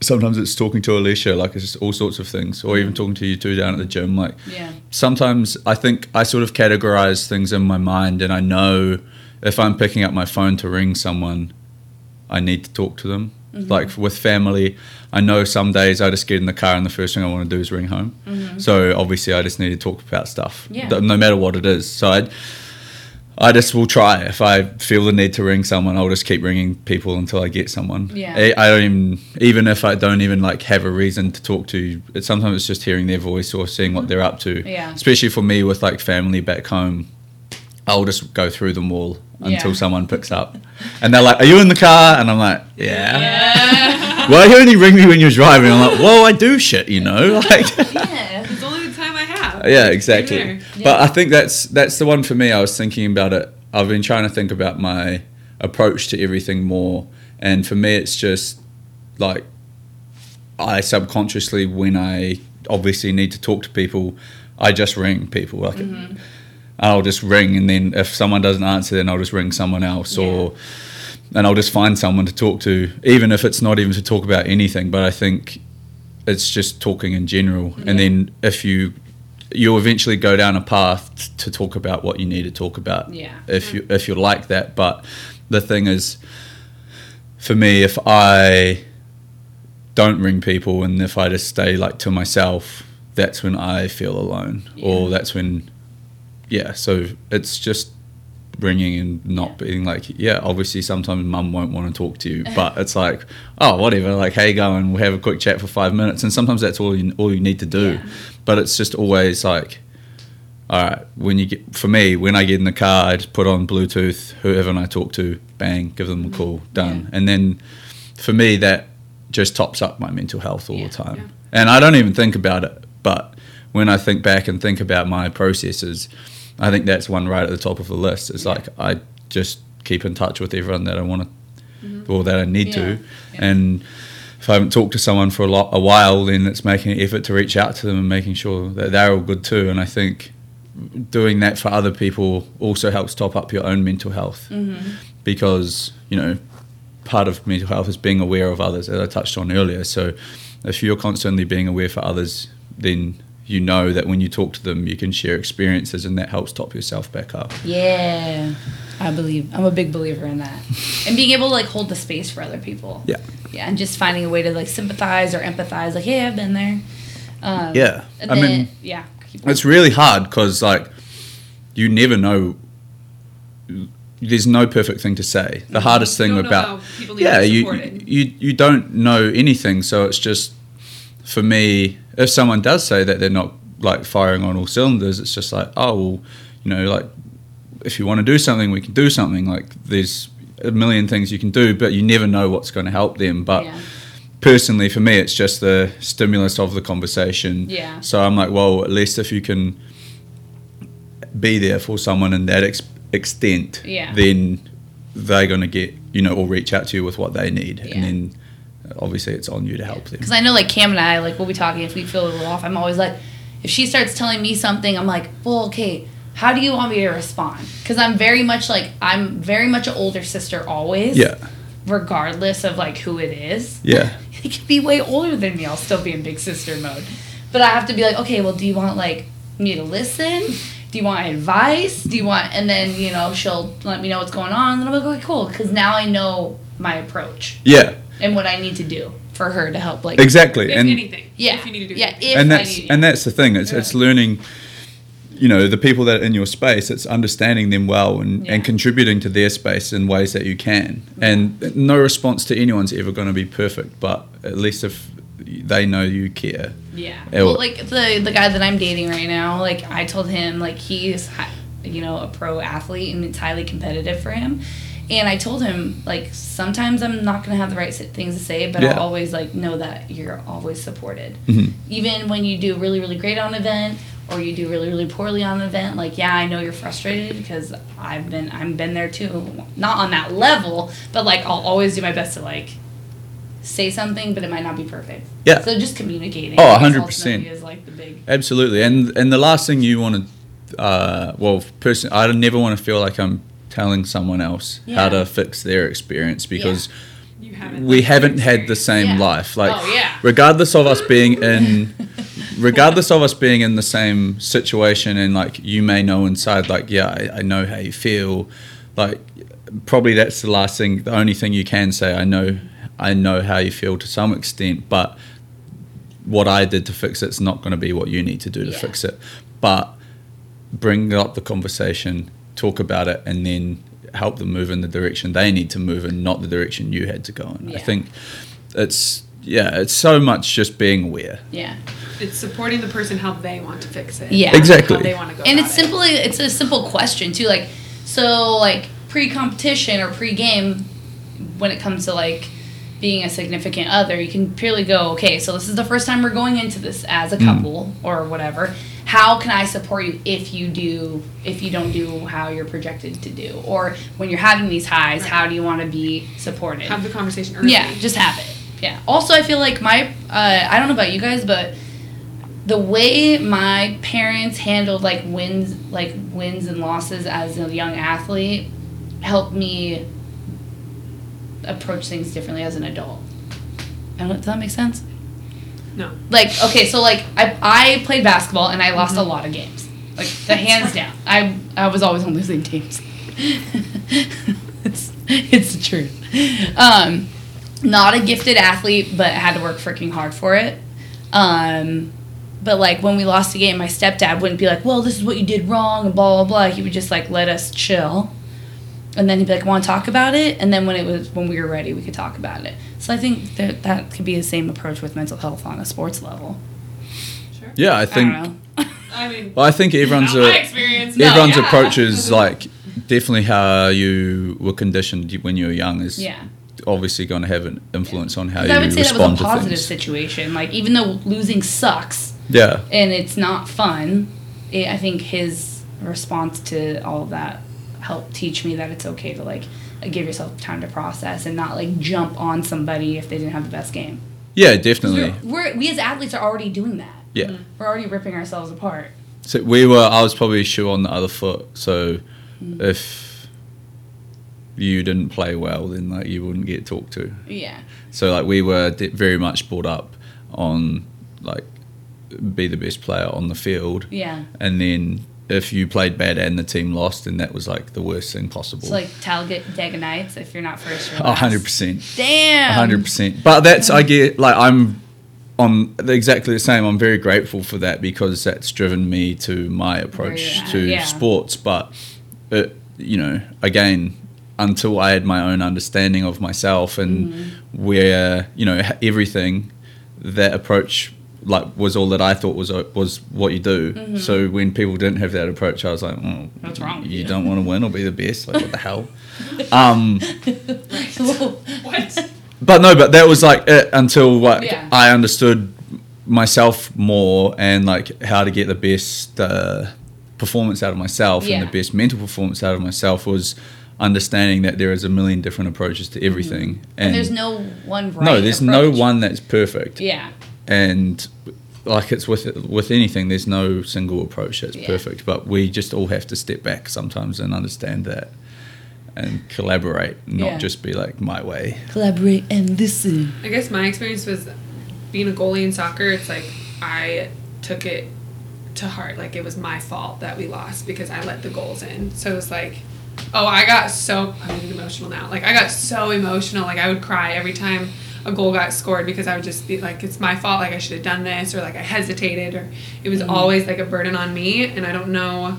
sometimes it's talking to Alicia. Like it's just all sorts of things, or even mm. talking to you two down at the gym. Like Yeah. sometimes I think I sort of categorize things in my mind, and I know if I'm picking up my phone to ring someone, I need to talk to them. Mm-hmm. Like with family, I know some days I just get in the car and the first thing I want to do is ring home. Mm-hmm. So obviously, I just need to talk about stuff, Yeah. no matter what it is. So I, I just will try. If I feel the need to ring someone, I'll just keep ringing people until I get someone. Yeah. I, I don't even, even if I don't even like have a reason to talk to. It, sometimes it's just hearing their voice or seeing what they're up to. Yeah. Especially for me with like family back home, I'll just go through them all until Yeah. someone picks up, and they're like, "Are you in the car?" And I'm like, "Yeah." Yeah. Well, you only ring me when you're driving. I'm like, "Well, I do shit, you know." Like, yeah. It's only the time I have. yeah, exactly. there. But I think that's that's the one for me. I was thinking about it. I've been trying to think about my approach to everything more, and for me, it's just like I subconsciously, when I obviously need to talk to people, I just ring people. Like, Mm-hmm. I'll just ring, and then if someone doesn't answer, then I'll just ring someone else, or and I'll just find someone to talk to, even if it's not even to talk about anything. But I think it's just talking in general, and then if you you'll eventually go down a path t- to talk about what you need to talk about Yeah. if you mm. if you're like that but the thing is for me if i don't ring people and if i just stay like to myself that's when i feel alone or that's when yeah so it's just ringing and not Yeah. being like yeah obviously sometimes mum won't want to talk to you but it's like oh whatever like hey go and we'll have a quick chat for five minutes and sometimes that's all you all you need to do Yeah. But it's just always like all right when you get for me when i get in the car i just put on bluetooth whoever i talk to bang give them a call done Yeah. and then for me that just tops up my mental health all Yeah. the time Yeah. and i don't even think about it but when i think back and think about my processes i think that's one right at the top of the list it's like i just keep in touch with everyone that i want to or that i need to Mm-hmm. And if I haven't talked to someone for a, lot, a while, then it's making an effort to reach out to them and making sure that they're all good too. And I think doing that for other people also helps top up your own mental health Mm-hmm. because you know part of mental health is being aware of others, as I touched on earlier. So if you're constantly being aware for others, then you know that when you talk to them, you can share experiences, and that helps top yourself back up. Yeah, I believe. I'm a big believer in that, and being able to like hold the space for other people. Yeah. Yeah, and just finding a way to like sympathize or empathize. Like, hey, I've been there. Um, Yeah. I then- mean, yeah. It's really hard because like you never know. There's no perfect thing to say. The hardest You thing about how people need yeah, you, you you don't know anything. So it's just for me. If someone does say that they're not like firing on all cylinders, it's just like oh, well, you know, like if you want to do something, we can do something. Like there's a million things you can do, but you never know what's going to help them. But Yeah. personally, for me, it's just the stimulus of the conversation. Yeah. So I'm like, well, at least if you can be there for someone in that ex- extent, Yeah. then they're going to get, you know, or reach out to you with what they need. Yeah. And then obviously it's on you to help them. Because I know, like Cam and I, like we'll be talking. If we feel a little off, I'm always like, if she starts telling me something, I'm like, well, okay, how do you want me to respond? Because I'm very much like I'm very much an older sister always. Yeah. Regardless of like who it is. Yeah. He could be way older than me. I'll still be in big sister mode. But I have to be like, okay, well, do you want like me to listen? Do you want advice? Do you want? And then you know she'll let me know what's going on, and then I'm like, okay, cool, because now I know my approach Yeah. And what I need to do for her to help. Like Exactly. If and anything. yeah, If you need to do yeah, anything. if and I that's need, and that's the thing. It's it's learning. You know the people that are in your space. It's understanding them well and, Yeah. and contributing to their space in ways that you can. And no response to anyone's ever going to be perfect, but at least if they know you care. Yeah. Yeah, Well, well- like the the guy that I'm dating right now, like I told him, like he's, you know, a pro athlete and it's highly competitive for him. And I told him, like sometimes I'm not gonna have the right things to say, but Yeah. I'll always like know that you're always supported. Mhm. Even when you do really really great on an event or you do really really poorly on an event, like yeah, I know you're frustrated because I've been I've been there too. Not on that level, but like I'll always do my best to like say something, but it might not be perfect. Yeah. So just communicating. Oh, 100%. ultimately Is like the big. Absolutely, and and the last thing you want to, uh, well, person, I never want to feel like I'm telling someone else how to fix their experience because You haven't. we haven't had the same Yeah. life. Like, Oh, yeah. regardless of us being in, regardless of us being in the same situation, and like you may know inside, like, yeah, I, I know how you feel. Like, probably that's the last thing, the only thing you can say. I know, I know how you feel to some extent, but what I did to fix it's not going to be what you need to do to Yeah. fix it. But bring up the conversation, talk about it, and then help them move in the direction they need to move in, not the direction you had to go in. I think it's yeah, it's so much just being aware. Yeah. It's supporting the person how they want to fix it. Yeah. Exactly. How they want to go. And about it's it. simply it's a simple question too. Like so like pre competition or pre game when it comes to like being a significant other, you can purely go, okay, so this is the first time we're going into this as a Mm. couple or whatever. How can I support you if you do if you don't do how you're projected to do? Or when you're having these highs, how do you want to be supported? have the conversation early. Yeah, just have it. Yeah. Also, I feel like my uh, I don't know about you guys, but the way my parents handled like wins like wins and losses as a young athlete helped me approach things differently as an adult. I don't, does that make sense? No. Like okay, so like I I played basketball and I lost a lot of games. Like the hands down. I I was always on losing teams. it's it's the truth. Um, not a gifted athlete, but had to work freaking hard for it. Um, but like when we lost a game, my stepdad wouldn't be like, "Well, this is what you did wrong," and blah blah blah. He would just like let us chill, and then he'd be like, "Want to talk about it?" And then when it was when we were ready, we could talk about it. So I think that that could be the same approach with mental health on a sports level. Sure. Yeah, I I think. don't know. I mean, Well, I think everyone's a, experience. everyone's yeah. approach is like definitely how you were conditioned when you were young is yeah. obviously going to have an influence on how you I would say that was respond a to positive things. situation. Like even though losing sucks Yeah, and it's not fun, it, I think his response to all of that helped teach me that it's okay to like give yourself time to process and not like jump on somebody if they didn't have the best game. yeah, definitely. We're, we as athletes are already doing that. Yeah. We're already ripping ourselves apart. So we were. I was probably shoe on the other foot. So Mm. if you didn't play well, then like you wouldn't get talked to. Yeah. So like we were de- very much brought up on like be the best player on the field, Yeah. and then if you played bad and the team lost, then that was like the worst thing possible. It's like Talladega Nights if you're not first. A hundred percent. Damn. A hundred percent. But that's I get like I'm on exactly the same. I'm very grateful for that because that's driven me to my approach to yeah. sports. But it, you know, again, until I had my own understanding of myself and Mm-hmm. where you know everything, that approach like was all that I thought was uh, was what you do. So when people didn't have that approach, I was like, oh, Mm-hmm. What's wrong You you?" don't want to win or be the best. Like what the hell? Um, What? but no, but that was like it until like Yeah. I understood myself more and like how to get the best uh, performance out of myself Yeah. and the best mental performance out of myself was understanding that there is a million different approaches to everything Mm-hmm. and, there's no one right. no there's no one that's perfect Yeah. And like it's with with anything there's no single approach that's Yeah. perfect but we just all have to step back sometimes and understand that and collaborate not Yeah. just be like my way Collaborate and listen. I guess my experience was being a goalie in soccer. It's like I took it to heart. Like it was my fault that we lost because I let the goals in. So it was like, oh, I got so I'm getting emotional now. Like I got so emotional. Like I would cry every time a goal got scored because I would just be like, it's my fault. Like I should have done this or like I hesitated or it was always like a burden on me. And I don't know.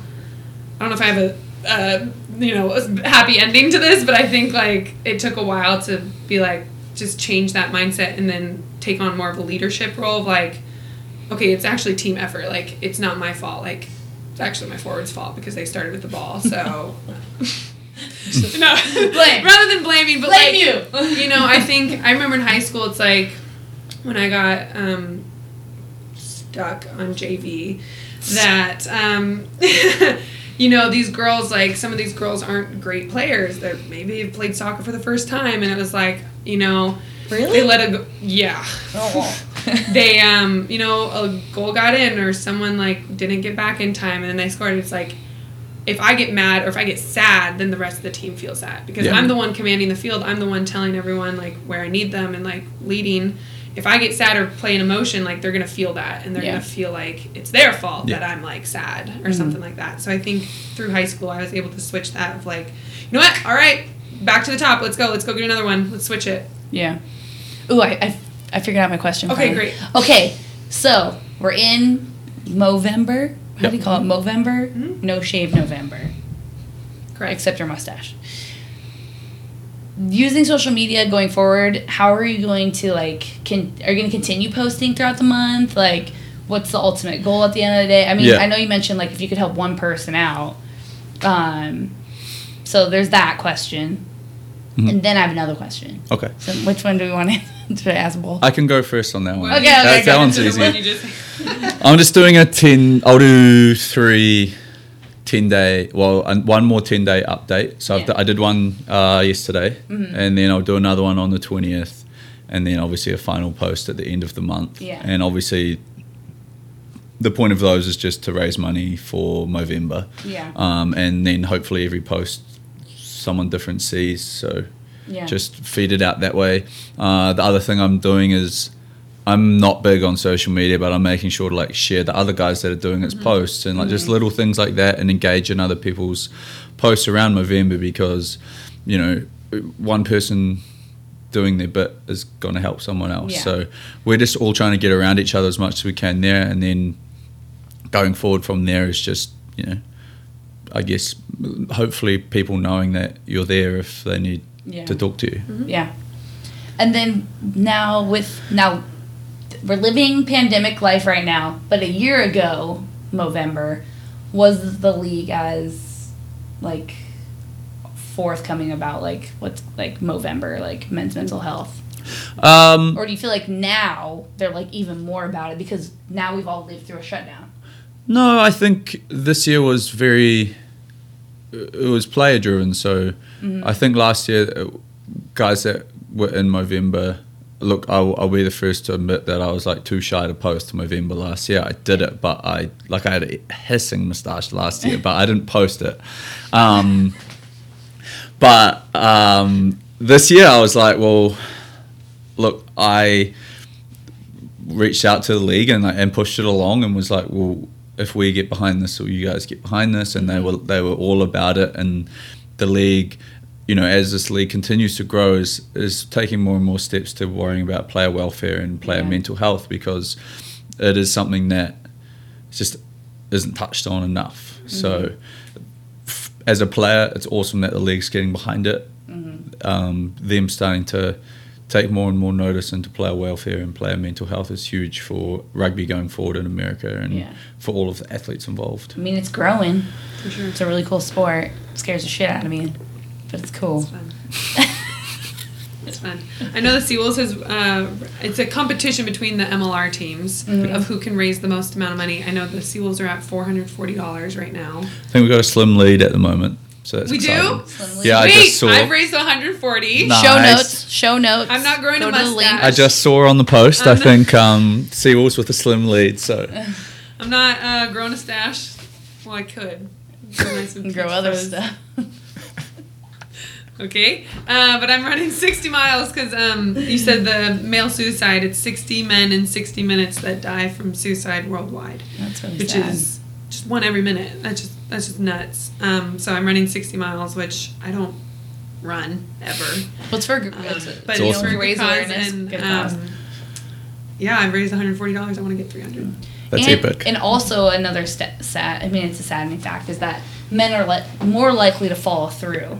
I don't know if I have a, uh, you know, a happy ending to this, but I think like it took a while to be like, just change that mindset and then take on more of a leadership role of like, okay, it's actually team effort. Like, it's not my fault. Like, it's actually my forward's fault because they started with the ball. So, no, Blame. rather than blaming, but Blame like, you. you know, I think I remember in high school, it's like when I got um, stuck on JV that um, you know these girls like some of these girls aren't great players. They maybe have played soccer for the first time, and it was like you know Really? they let a go- yeah Oh. they um you know a goal got in or someone like didn't get back in time and then they scored. It's like if I get mad or if I get sad, then the rest of the team feels that because Yeah. I'm the one commanding the field. I'm the one telling everyone like where I need them and like leading. If I get sad or play an emotion, like they're gonna feel that and they're Yeah. gonna feel like it's their fault Yeah. that I'm like sad or mm-hmm. something like that. So I think through high school I was able to switch that of like, you know what? All right, back to the top. Let's go. Let's go get another one. Let's switch it. Yeah. Ooh, I, I, I figured out my question. Okay, finally. great. Okay, so we're in Movember. How do you call it? Movember? Mhm. No shave November, Correct. except your mustache. Using social media going forward, how are you going to like? Can are you going to continue posting throughout the month? Like, what's the ultimate goal at the end of the day? I mean, Yeah. I know you mentioned like if you could help one person out. Um, so there's that question, Mhm. and then I have another question. okay So which one do we want to, to ask both? I can go first on that one. Okay, okay, that, okay. that one's The one easy. just- I'm just doing a 10, I'll do three 10 day, well, one more 10 day update. So I've Yeah. d- I did one uh, yesterday, Mhm. and then I'll do another one on the 20th, and then obviously a final post at the end of the month. Yeah. And obviously, the point of those is just to raise money for Movember. Yeah. Um, and then hopefully every post someone different sees. So Yeah. just feed it out that way. Uh, the other thing I'm doing is I'm not big on social media, but I'm making sure to like share the other guys that are doing its posts and like just little things like that and engage in other people's posts around Movember because, you know, one person doing their bit is going to help someone else. Yeah. So we're just all trying to get around each other as much as we can there. And then going forward from there is just, you know, I guess hopefully people knowing that you're there if they need Yeah. to talk to you. Yeah. And then now with now we're living pandemic life right now, but a year ago, November, was the league as like forthcoming about like what's like Movember, like men's mental health? Um, Or do you feel like now they're like even more about it because now we've all lived through a shutdown? no, I think this year was very. It was player driven, so I think last year, uh, guys that were in Movember. Look, I'll, I'll be the first to admit that I was like too shy to post Movember last year. I did it, but I like I had a hissing moustache last year, but I didn't post it. Um, but um, this year I was like, well, look, I reached out to the league and and pushed it along and was like, well, if we get behind this, or you guys get behind this? And they mm-hmm. were they were all about it. And the league, you know, as this league continues to grow, is is taking more and more steps to worrying about player welfare and player Yeah. mental health because it is something that just isn't touched on enough. Mm-hmm. So, f- as a player, it's awesome that the league's getting behind it. Mm-hmm. Um, them starting to take more and more notice into player welfare and player mental health is huge for rugby going forward in America and Yeah. for all of the athletes involved. I mean, it's growing. For sure. It's a really cool sport. It scares the shit out of me, but it's cool. It's fun. It's fun. I know the Seawolves has. Uh, it's a competition between the MLR teams Mhm. of who can raise the most amount of money. I know the Seawolves are at four hundred forty dollars right now. I think we've got a slim lead at the moment, so that's We do? exciting. Slim lead. Yeah, I just saw. I've raised one hundred forty. Nice. Show notes. Show notes. I'm not growing Go a to the link. mustache. I just saw on the post. I I'm not- think um, Seawolves with a slim lead. So I'm not uh, growing a stash. Well, I could. Nice grow other fuzz. stuff. Okay, uh, but I'm running 60 miles because um, you said the male suicide. It's 60 men in 60 minutes that die from suicide worldwide, That's really which sad. is just one every minute. That's just that's just nuts. Um, so I'm running 60 miles, which I don't run ever. What's for? Um, it's- but It's you awesome. for raise awareness. and, um, yeah, I've raised 140 dollars. I want to get 300. that's and, epic. And also another st- sad. I mean, it's a saddening fact is that men are le- more likely to follow through.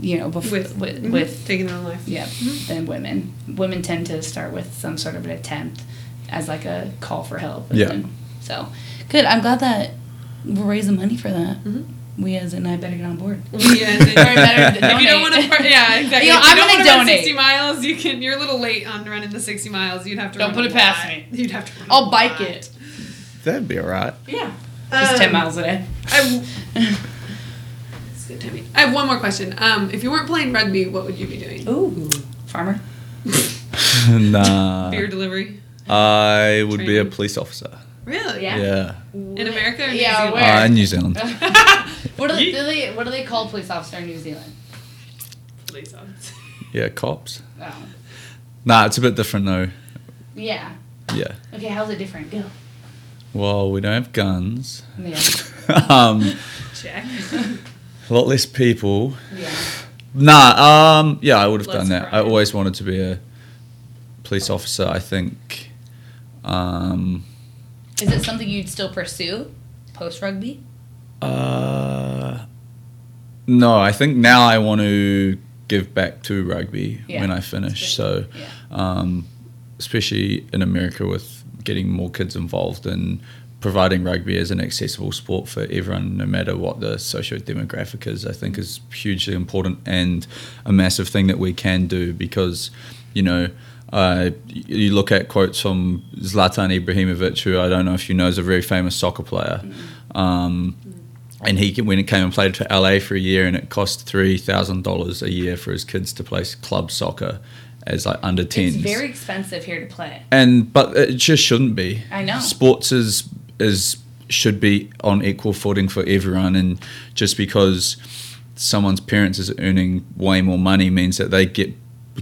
You know, bef- With with mhm, with taking their own life. yeah, than women. Women tend to start with some sort of an attempt as like a call for help. Yeah. then- so good. I'm glad that we're raising money for that. Mhm. We as and I better get on board. Yeah, Or better to if you don't want donate. to, yeah, exactly. You know, if you I'm don't gonna wanna run donate. 60 miles. You can. You're a little late on running the 60 miles. You'd have to. Don't run put a it past me. You'd have to. Run a I'll bike lot. it. That'd be alright. Yeah, just ten Um, miles a day. I, it's good timing. I have one more question. Um, if you weren't playing rugby, what would you be doing? Ooh, farmer. nah, Beer delivery. I would be a police officer. Really? Yeah. Yeah, In America or New Yeah, Zealand? where? uh, in New Zealand. What do, they, do they what do they call police officer in New Zealand? Police officer. Yeah, cops. Oh. Nah, it's a bit different though. Yeah. Yeah. Okay, how's it different? Go. Well, we don't have guns. Yeah. um, Check. a lot less people. Yeah. Nah, um, yeah, I would have Less done that. I always wanted to be a police officer. I think. Um, Is it something you'd still pursue post rugby? uh, no, I think now I want to give back to rugby Yeah, when I finish. So, Yeah. um, especially in America with getting more kids involved and providing rugby as an accessible sport for everyone, no matter what the socio-demographic is, I think is hugely important and a massive thing that we can do because, you know, uh, you look at quotes from Zlatan Ibrahimovic, who I don't know if you know is a very famous soccer player. Um, and he when it came and played for LA for a year, and it cost three thousand dollars a year for his kids to play club soccer, as like under 10s. It's very expensive here to play. and but it just shouldn't be. I know. Sports is is should be on equal footing for everyone, and just because someone's parents is earning way more money means that they get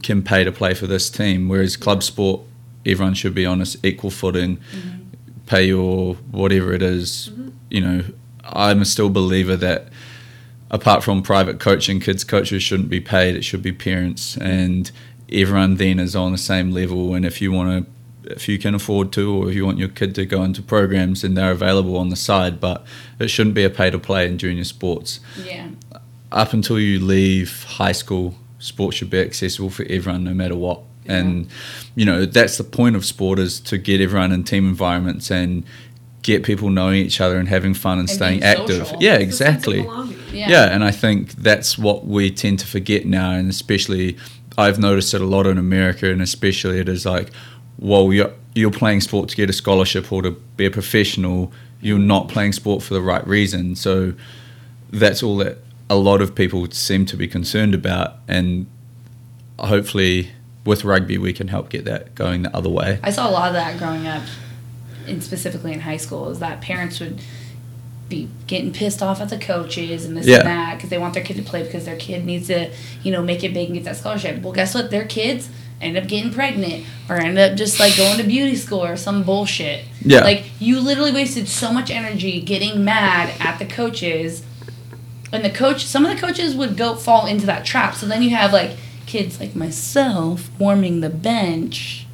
can pay to play for this team. Whereas club sport, everyone should be on an equal footing, mm-hmm. pay your whatever it is. Mm-hmm. You know, I'm a still believer that apart from private coaching, kids coaches shouldn't be paid. It should be parents, and everyone then is on the same level. And if you want to, if you can afford to, or if you want your kid to go into programs, then they're available on the side. But it shouldn't be a pay to play in junior sports. Yeah. Up until you leave high school, sport should be accessible for everyone, no matter what. And you know that's the point of sport is to get everyone in team environments and get people knowing each other and having fun and, And staying active. social. Yeah, It's a sense of exactly. Yeah. Yeah, and I think that's what we tend to forget now, and especially I've noticed it a lot in America, and especially it is like, well, you're you're playing sport to get a scholarship or to be a professional. You're not playing sport for the right reason, so that's all that a lot of people seem to be concerned about, and hopefully with rugby we can help get that going the other way. I saw a lot of that growing up, and specifically in high school, is that parents would be getting pissed off at the coaches and this Yeah. and that because they want their kid to play because their kid needs to, you know, make it big and get that scholarship. Well, guess what? Their kids end up getting pregnant or end up just like going to beauty school or some bullshit. Yeah. Like you literally wasted so much energy getting mad at the coaches. And the coach, some of the coaches would go fall into that trap. So then you have like kids like myself warming the bench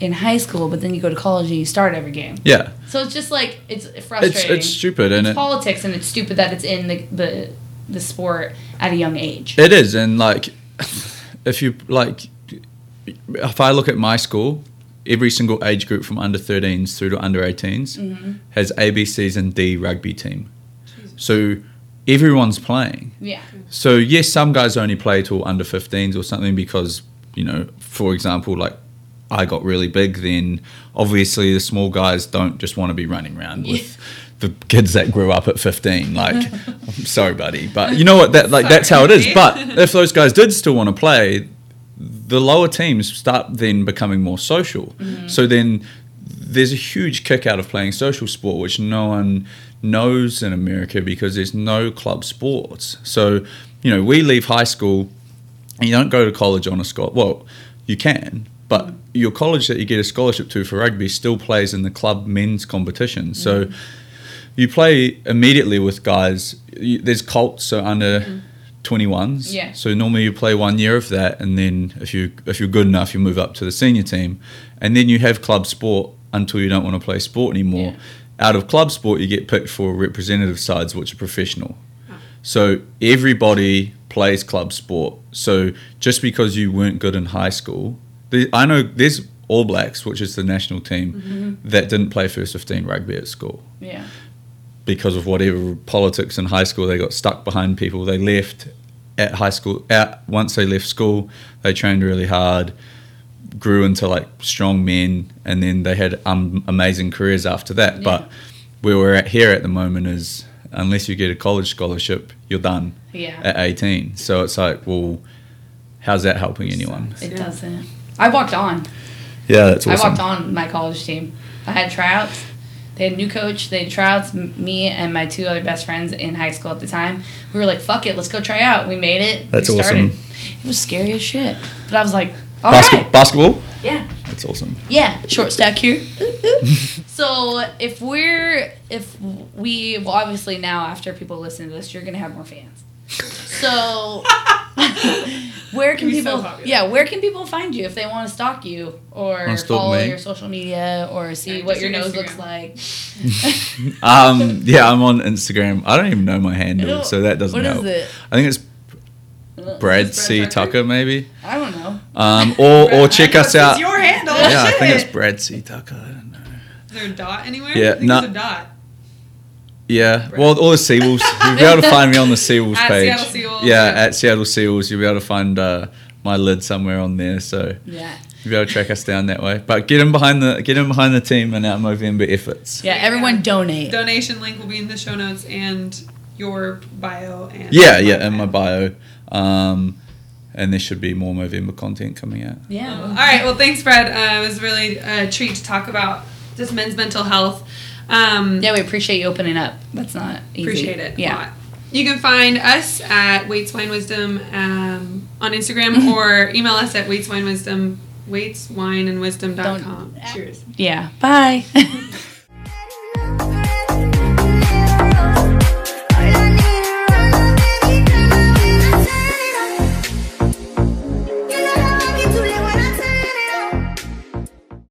in high school, but then you go to college and you start every game. Yeah, So it's just like it's it's frustrating. it's stupid, and It's it, politics, and it's stupid that it's in the the the sport at a young age. It is, and like, if you like, if I look at my school, every single age group from under 13s through to under 18s Mm-hmm. has ABCs and D rugby team. So everyone's playing. Yeah, So yes, some guys only play till under 15s or something because you know, for example, like I got really big, then obviously the small guys don't just want to be running around with the kids that grew up at 15. Like, I'm sorry, buddy, but you know what? That like that's how it is. But if those guys did still want to play, the lower teams start then becoming more social. Mm-hmm. So then there's a huge kick out of playing social sport, which no one knows in America because there's no club sports. So, you know, we leave high school and you don't go to college on a scholarship. Well, you can, but your college that you get a scholarship to for rugby still plays in the club men's competition. So you play immediately with guys. You, there's Colts, so under. Mm-hmm. 21s. Yeah. So normally you play one year of that, and then if you if you're good enough, you move up to the senior team, and then you have club sport until you don't want to play sport anymore. Yeah. Out of club sport, you get picked for representative sides, which are professional. So everybody plays club sport. So just because you weren't good in high school, the, I know there's All Blacks, which is the national team, mm-hmm. that didn't play first 15 rugby at school yeah, because of whatever politics in high school. They got stuck behind people. They left at high school. Out once they left school, they trained really hard, grew into like strong men, and then they had um, amazing careers after that. Yeah. But where we're at here at the moment is unless you get a college scholarship, you're done yeah. at 18. So it's like, well, how's that helping anyone? It Yeah. doesn't. I walked on. Yeah, that's I walked on my college team. I had tryouts. They had a new coach. They had tryouts. Me and my two other best friends in high school at the time. We were like, "Fuck it, let's go try out." We made it. That's we started. awesome. It was scary as shit, but I was like, "All Basket- right, Basketball? yeah, That's awesome. yeah." Short stack here. so if we're if we well obviously now after people listen to this, you're gonna have more fans. So where can You'd be so people yeah where can people find you if they want to stalk you or stalk follow me? your social media or see Yeah, what your your nose Instagram. looks like Um, yeah, I'm on Instagram. I don't even know my handle, It'll- so that doesn't what is help. it? I think it's Brad Is C Tucker? Tucker, maybe. I don't know. Um, or or check I know us it's out. your handle. yeah, I think it's Brad C Tucker. I don't know. Is there a dot anywhere? Yeah, I think no- there's a dot. Yeah, well, all the Seawolves. You'll be able to find me on the Seawolves At page. Seattle Seawolves, yeah, yeah. at Seattle Seawolves. You'll be able to find uh, my lid somewhere on there. So Yeah. you'll be able to track us down that way. But get in behind the get in behind the team and our Movember efforts. Yeah, everyone donate. Donation link will be in the show notes and your bio and Yeah, yeah, in my bio. Um, and there should be more Movember content coming out. Yeah. All right. Well, thanks, Brad. Uh, it was really a treat to talk about just men's mental health. Um, Yeah, we appreciate you opening up. That's not easy. Appreciate it. a Yeah. lot. You can find us at Weights Wine Wisdom um, on Instagram or email us at Weights Wine Wisdom, weights, wine, and wisdom.com. Don't- Cheers. Yeah. Bye.